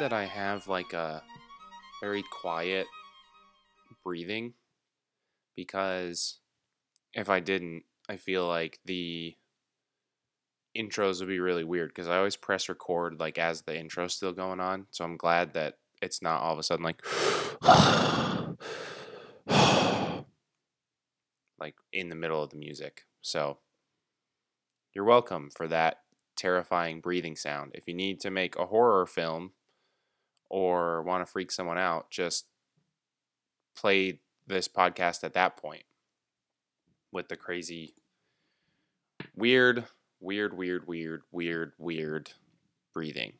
That I have like a very quiet breathing because if I didn't, I feel like the intros would be really weird because I always press record like as the intro's still going on. So I'm glad that it's not all of a sudden like like in the middle of the music. So you're welcome for that terrifying breathing sound. If you need to make a horror film or want to freak someone out, just play this podcast at that point with the crazy, weird, weird, weird, weird, weird, weird breathing.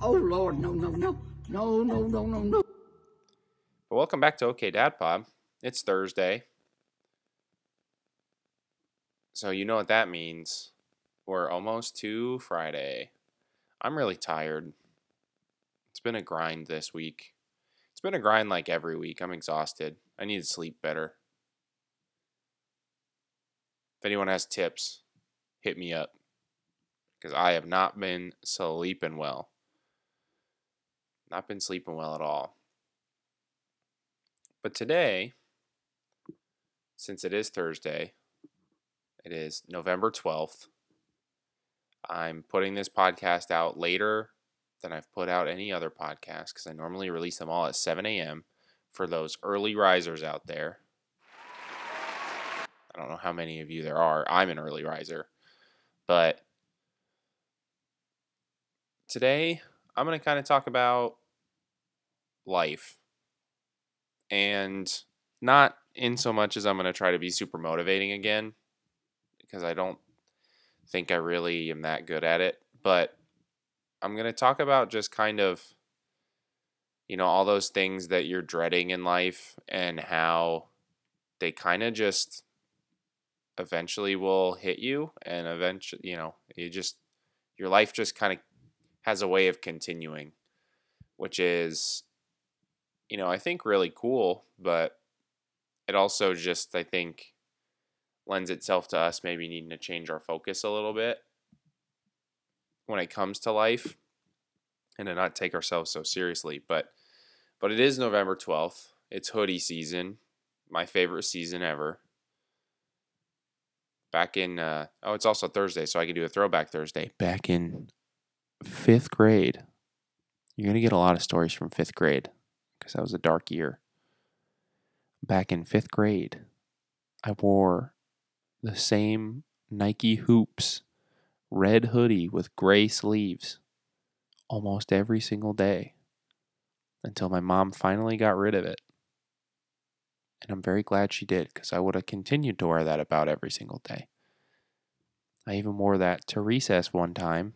Oh Lord, no, no, no, no, no, no, no, no. But welcome back to OK Dad Pod. It's Thursday. So you know what that means. We're almost to Friday. I'm really tired. It's been a grind this week. It's been a grind like every week. I'm exhausted. I need to sleep better. If anyone has tips, hit me up. Because I have not been sleeping well. Not been sleeping well at all. But today, since it is Thursday, it is November 12th. I'm putting this podcast out later than I've put out any other podcast because I normally release them all at 7 a.m. for those early risers out there. I don't know how many of you there are. I'm an early riser. But today, I'm going to kind of talk about life. And not in so much as I'm going to try to be super motivating again, because I don't think I really am that good at it. But I'm going to talk about just kind of, you know, all those things that you're dreading in life and how they kind of just eventually will hit you. And eventually, you know, you just, your life just kind of has a way of continuing, which is, you know, I think really cool, but it also just, I think, lends itself to us maybe needing to change our focus a little bit when it comes to life and to not take ourselves so seriously. But but it is November 12th. It's hoodie season. My favorite season ever. Back in uh, oh, it's also Thursday, so I can do a throwback Thursday. Back in fifth grade. You're gonna get a lot of stories from fifth grade because that was a dark year. Back in fifth grade, I wore the same Nike hoops red hoodie with gray sleeves almost every single day until my mom finally got rid of it. And I'm very glad she did because I would have continued to wear that about every single day. I even wore that to recess one time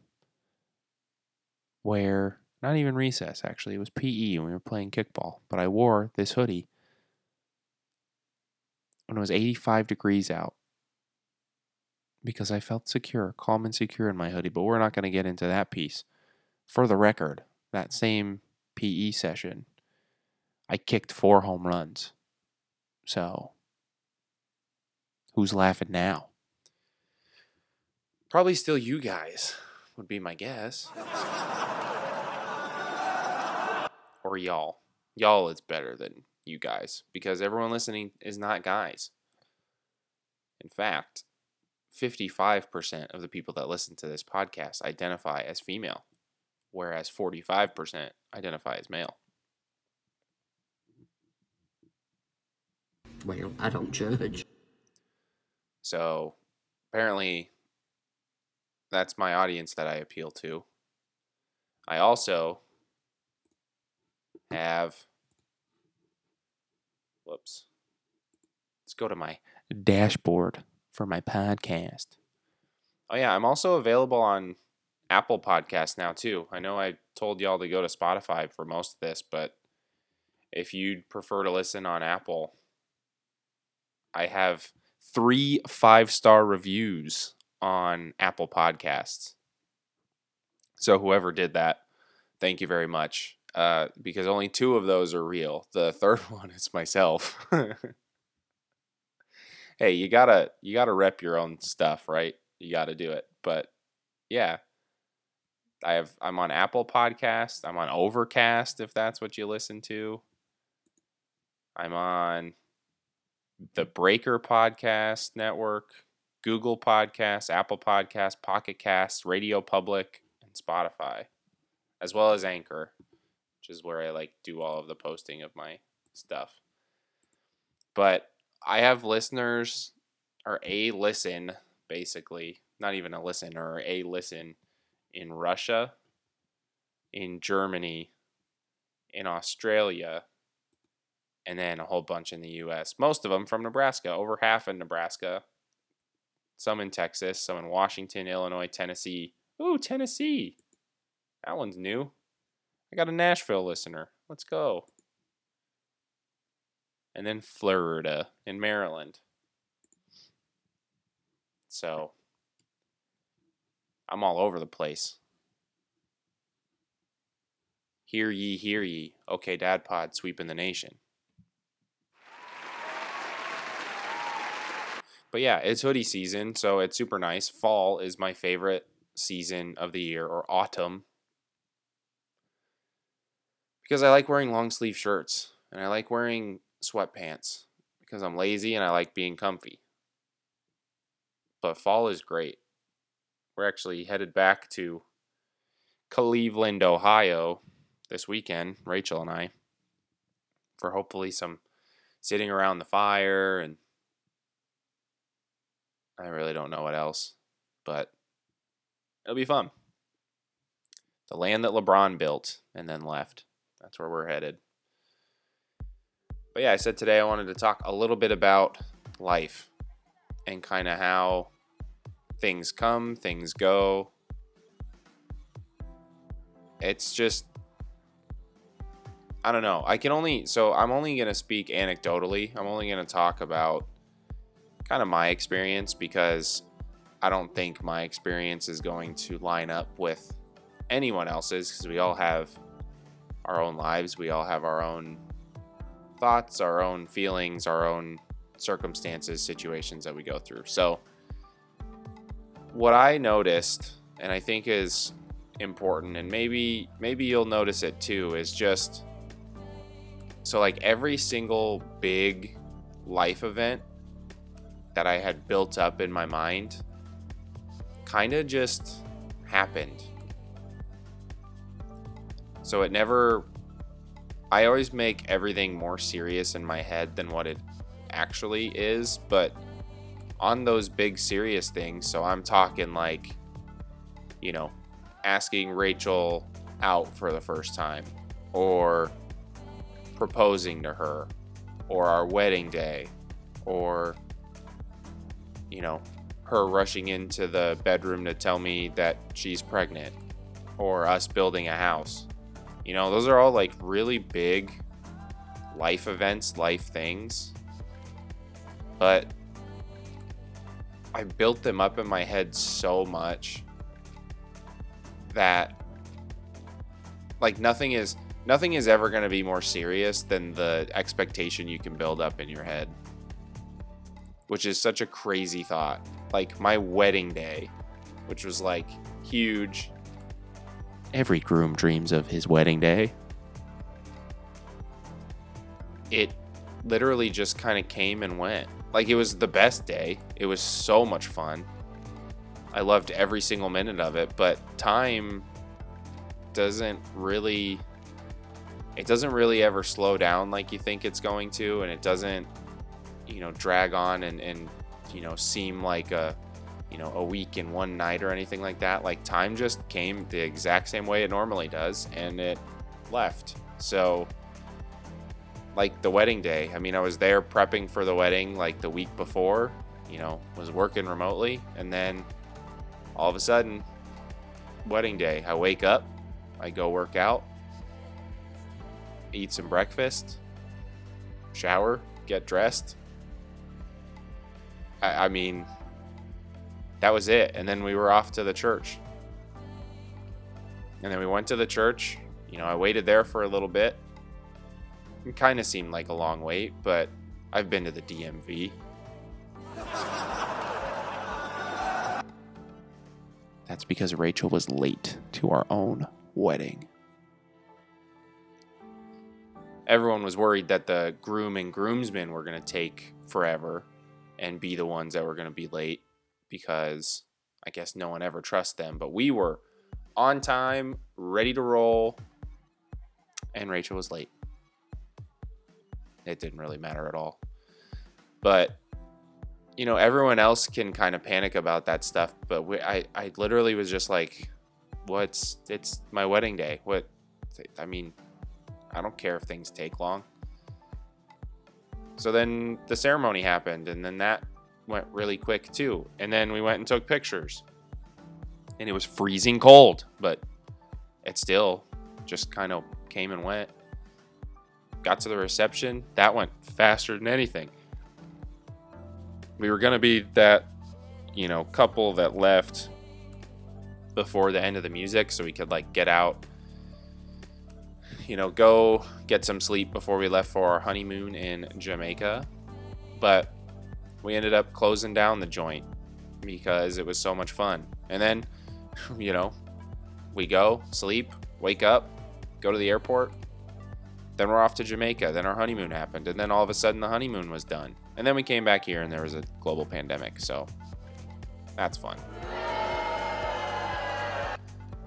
where, not even recess actually, it was PE when we were playing kickball, but I wore this hoodie when it was 85 degrees out because I felt secure, calm and secure in my hoodie. But we're not going to get into that piece. For the record, that mm. same PE session, I kicked four home runs. So, who's laughing now? Probably still you guys, would be my guess. or y'all. Y'all is better than you guys because everyone listening is not guys. In fact, 55% of the people that listen to this podcast identify as female, whereas 45% identify as male. Well, I don't judge. So apparently, that's my audience that I appeal to. I also have. Whoops. Let's go to my dashboard for my podcast. Oh yeah, I'm also available on Apple Podcasts now too. I know I told y'all to go to Spotify for most of this, but if you'd prefer to listen on Apple, I have three five star reviews on Apple Podcasts. So whoever did that, thank you very much. uh, because only two of those are real. The third one is myself. hey, you gotta you gotta rep your own stuff, right? You gotta do it. But yeah, I have I'm on Apple Podcast. I'm on Overcast if that's what you listen to. I'm on the Breaker Podcast Network, Google Podcasts, Apple Podcasts, Pocket Casts, Radio Public, and Spotify, as well as Anchor, which is where I like do all of the posting of my stuff. But I have listeners or a listen basically, not even a listen or a listen in Russia, in Germany, in Australia, and then a whole bunch in the US. Most of them from Nebraska, over half in Nebraska, some in Texas, some in Washington, Illinois, Tennessee. Ooh, Tennessee. That one's new. I got a Nashville listener. Let's go. And then Florida in Maryland. So I'm all over the place. Hear ye, hear ye. Okay, Dad Pod sweeping the nation. But yeah, it's hoodie season, so it's super nice. Fall is my favorite season of the year, or autumn. Because I like wearing long sleeve shirts and I like wearing sweatpants because I'm lazy and I like being comfy. But fall is great. We're actually headed back to Cleveland, Ohio this weekend, Rachel and I, for hopefully some sitting around the fire and I really don't know what else, but it'll be fun. The land that LeBron built and then left. That's where we're headed. But yeah, I said today I wanted to talk a little bit about life and kind of how things come, things go. It's just I don't know. I can only so I'm only going to speak anecdotally. I'm only going to talk about kind of my experience because I don't think my experience is going to line up with anyone else's because we all have our own lives, we all have our own thoughts, our own feelings, our own circumstances, situations that we go through. So, what I noticed, and I think is important, and maybe maybe you'll notice it too, is just so like every single big life event that I had built up in my mind kind of just happened. So it never. I always make everything more serious in my head than what it actually is, but on those big serious things, so I'm talking like, you know, asking Rachel out for the first time, or proposing to her, or our wedding day, or you know, her rushing into the bedroom to tell me that she's pregnant or us building a house. You know, those are all like really big life events, life things. But I built them up in my head so much that like nothing is nothing is ever going to be more serious than the expectation you can build up in your head which is such a crazy thought. Like my wedding day, which was like huge. Every groom dreams of his wedding day. It literally just kind of came and went. Like it was the best day. It was so much fun. I loved every single minute of it, but time doesn't really it doesn't really ever slow down like you think it's going to and it doesn't you know drag on and and you know seem like a you know a week in one night or anything like that like time just came the exact same way it normally does and it left. So like the wedding day i mean i was there prepping for the wedding like the week before you know was working remotely and then all of a sudden wedding day. I wake up i go work out eat some breakfast shower get dressed. I, I mean, that was it. And then we were off to the church. And then we went to the church. you know, I waited there for a little bit. It kind of seemed like a long wait, but I've been to the DMV. That's because Rachel was late to our own wedding. Everyone was worried that the groom and groomsmen were going to take forever and be the ones that were going to be late because I guess no one ever trusts them. But we were on time, ready to roll, and Rachel was late. It didn't really matter at all. But you know, everyone else can kind of panic about that stuff, but we, I, I literally was just like, "What's? It's my wedding day. What? I mean, I don't care if things take long." So then the ceremony happened, and then that went really quick too. And then we went and took pictures, and it was freezing cold, but it still just kind of came and went. Got to the reception, that went faster than anything we were going to be that, you know, couple that left before the end of the music so we could like get out, you know, go get some sleep before we left for our honeymoon in Jamaica. But we ended up closing down the joint because it was so much fun. And then, you know, we go, sleep, wake up, go to the airport. Then we're off to Jamaica. Then our honeymoon happened. And then all of a sudden the honeymoon was done. And then we came back here and there was a global pandemic. So that's fun.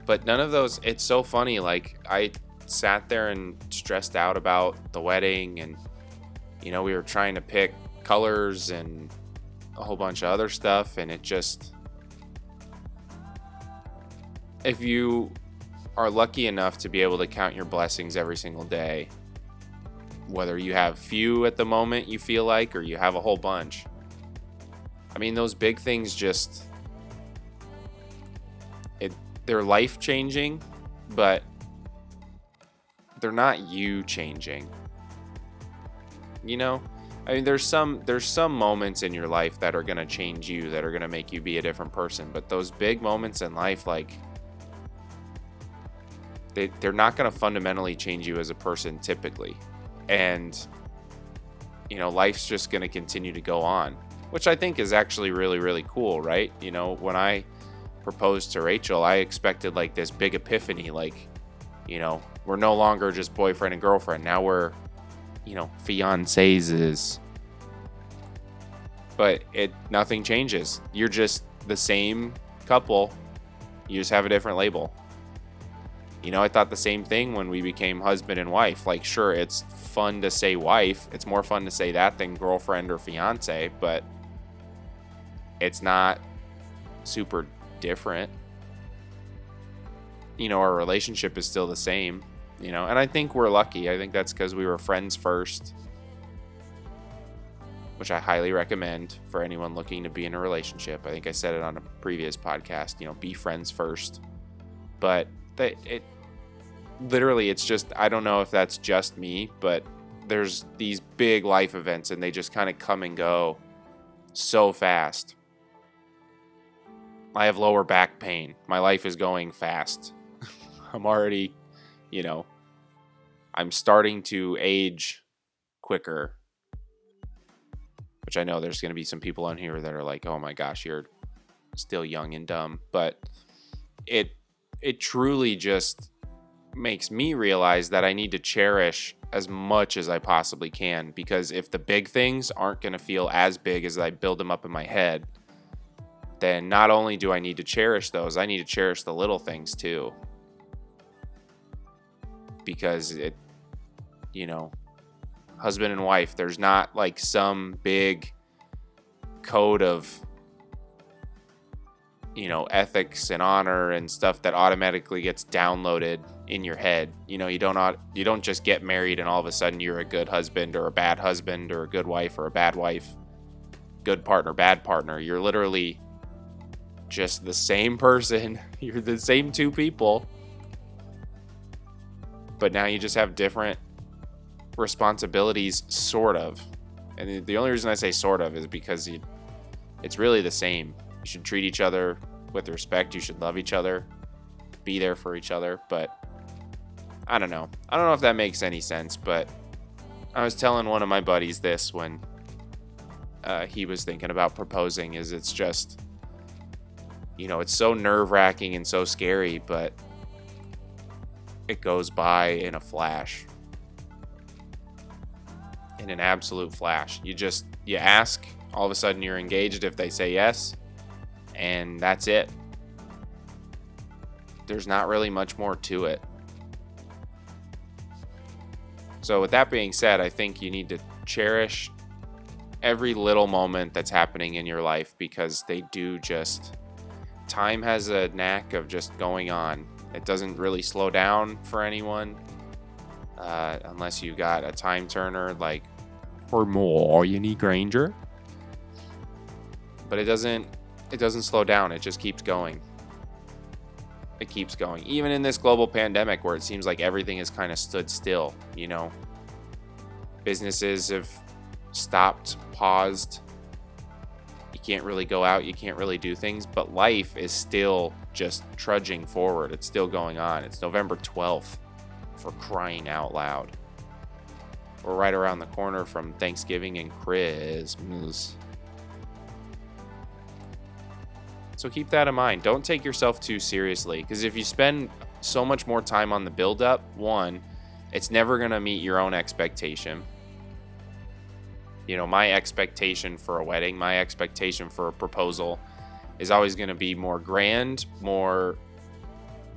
But none of those, it's so funny. Like, I sat there and stressed out about the wedding, and, you know, we were trying to pick colors and a whole bunch of other stuff, and it just. If you are lucky enough to be able to count your blessings every single day whether you have few at the moment you feel like or you have a whole bunch. I mean, those big things just it they're life changing, but they're not you changing. You know? I mean, there's some there's some moments in your life that are to change you, that are to make you be a different person, but those big moments in life like they, they're not to fundamentally change you as a person typically. And you know life's just to continue to go on which i think is actually really really cool right? You know when i proposed to rachel i expected like this big epiphany like you know we're no longer just boyfriend and girlfriend. Now we're you know fiancés is but it nothing changes you're just the same couple you just have a different label you know, I thought the same thing when we became husband and wife. Like, sure, it's fun to say wife. It's more fun to say that than girlfriend or fiance, but it's not super different. You know, our relationship is still the same, you know, and I think we're lucky. I think that's because we were friends first, which I highly recommend for anyone looking to be in a relationship. I think I said it on a previous podcast, you know, be friends first. But that it literally it's just I don't know if that's just me, but there's these big life events and they just kind of come and go so fast. I have lower back pain. My life is going fast. I'm already, you know, I'm starting to age quicker. Which I know there's going to be some people on here that are like, "Oh my gosh, you're still young and dumb." But it it truly just makes me realize that I need to cherish as much as I possibly can because if the big things aren't going to feel as big as I build them up in my head, then not only do I need to cherish those, I need to cherish the little things too. Because it, you know, husband and wife, there's not like some big code of you know ethics and honor and stuff that automatically gets downloaded in your head. You know you don't you don't just get married and all of a sudden you're a good husband or a bad husband or a good wife or a bad wife good partner bad partner. You're literally just the same person. You're the same two people but now you just have different responsibilities sort of and the only reason i say sort of is because you, it's really the same you should treat each other with respect. You should love each other, be there for each other. But I don't know. I don't know if that makes any sense, but I was telling one of my buddies this when uh, he was thinking about proposing. Is it's just, you know, it's so nerve wracking and so scary, but it goes by in a flash. In an absolute flash. You just, you ask, all of a sudden you're engaged if they say yes, and that's it. There's not really much more to it. So, with that being said, I think you need to cherish every little moment that's happening in your life because they do just. Time has a knack of just going on. It doesn't really slow down for anyone uh, unless you got a time turner like Hermione Granger. But it doesn't. It doesn't slow down. It just keeps going. It keeps going. Even in this global pandemic where it seems like everything has kind of stood still, you know. Businesses have stopped, paused. You can't really go out, you can't really do things, but life is still just trudging forward. It's still going on. It's November 12th for crying out loud. We're right around the corner from Thanksgiving and Christmas. So keep that in mind. Don't take yourself too seriously because if you spend so much more time on the build up, one, it's never going to meet your own expectation. You know, my expectation for a wedding, my expectation for a proposal is always going to be more grand, more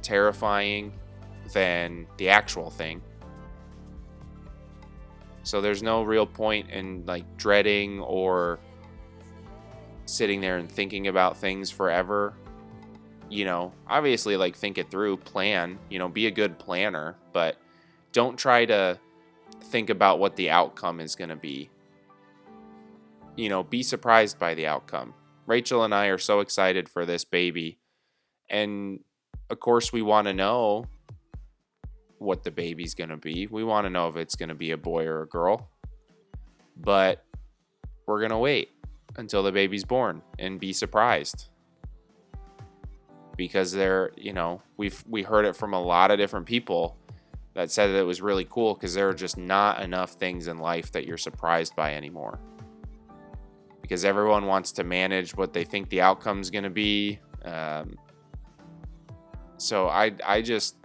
terrifying than the actual thing. So there's no real point in like dreading or sitting there and thinking about things forever. You know, obviously, like think it through, plan, you know, be a good planner, but don't try to think about what the outcome is going to be. You know, be surprised by the outcome. Rachel and I are so excited for this baby. And of course, we want to know what the baby's going to be. We want to know if it's going to be a boy or a girl. But we're going to wait until the baby's born and be surprised. Because they're, you know, we've we heard it from a lot of different people that said that it was really cool because there are just not enough things in life that you're surprised by anymore. Because everyone wants to manage what they think the outcome is going to be. Um, so I I just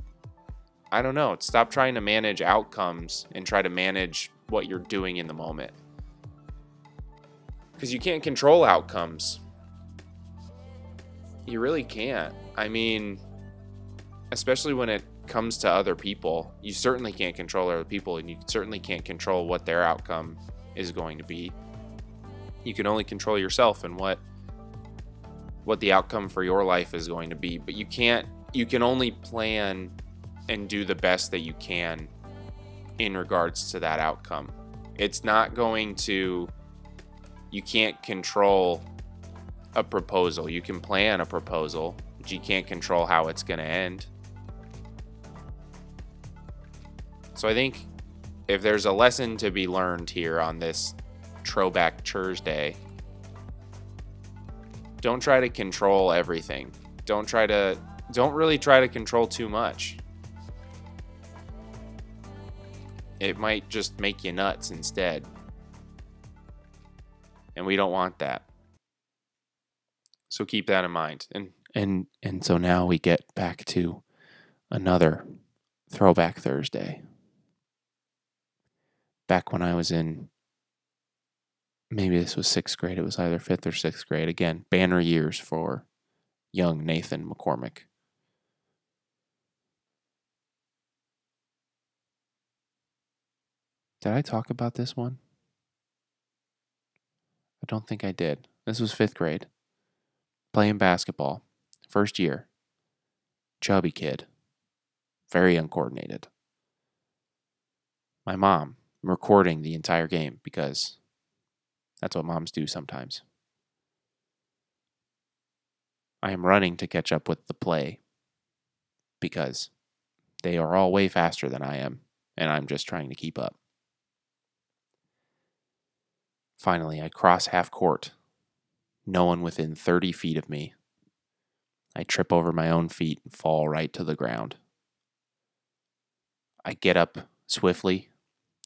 I don't know. Stop trying to manage outcomes and try to manage what you're doing in the moment because you can't control outcomes. You really can't. I mean, especially when it comes to other people, you certainly can't control other people, and you certainly can't control what their outcome is going to be. You can only control yourself and what what the outcome for your life is going to be, but you can't you can only plan and do the best that you can in regards to that outcome. It's not going to you can't control a proposal. You can plan a proposal, but you can't control how it's going to end. So I think if there's a lesson to be learned here on this Throwback Thursday, don't try to control everything. Don't try to don't really try to control too much. It might just make you nuts instead. And we don't want that. So keep that in mind. And and and so now we get back to another throwback Thursday. Back when I was in maybe this was sixth grade, it was either fifth or sixth grade. Again, banner years for young Nathan McCormick. Did I talk about this one? I don't think I did. This was fifth grade. Playing basketball. First year. Chubby kid. Very uncoordinated. My mom recording the entire game because that's what moms do sometimes. I am running to catch up with the play because they are all way faster than I am, and I'm just trying to keep up. Finally, I cross half court. No one within 30 feet of me. I trip over my own feet and fall right to the ground. I get up swiftly,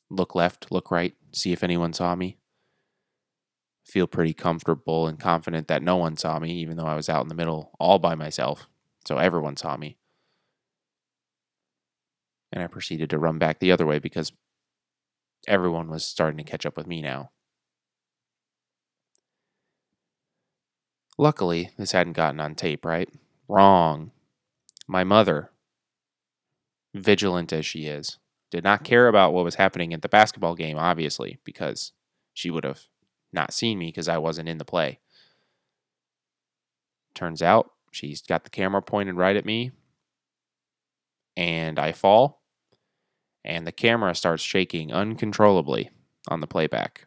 look left, look right, see if anyone saw me. Feel pretty comfortable and confident that no one saw me, even though I was out in the middle all by myself. So everyone saw me. And I proceeded to run back the other way because everyone was starting to catch up with me now. Luckily, this hadn't gotten on tape, right? Wrong. My mother, vigilant as she is, did not care about what was happening at the basketball game, obviously, because she would have not seen me because I wasn't in the play. Turns out she's got the camera pointed right at me, and I fall, and the camera starts shaking uncontrollably on the playback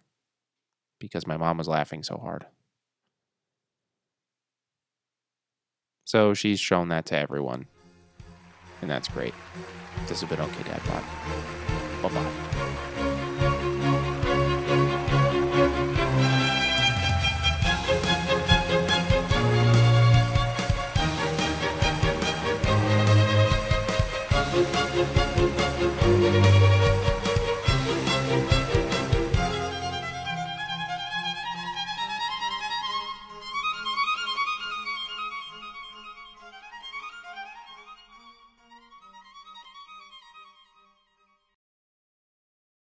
because my mom was laughing so hard. So she's shown that to everyone. And that's great. This has been OK Dad. Bye bye.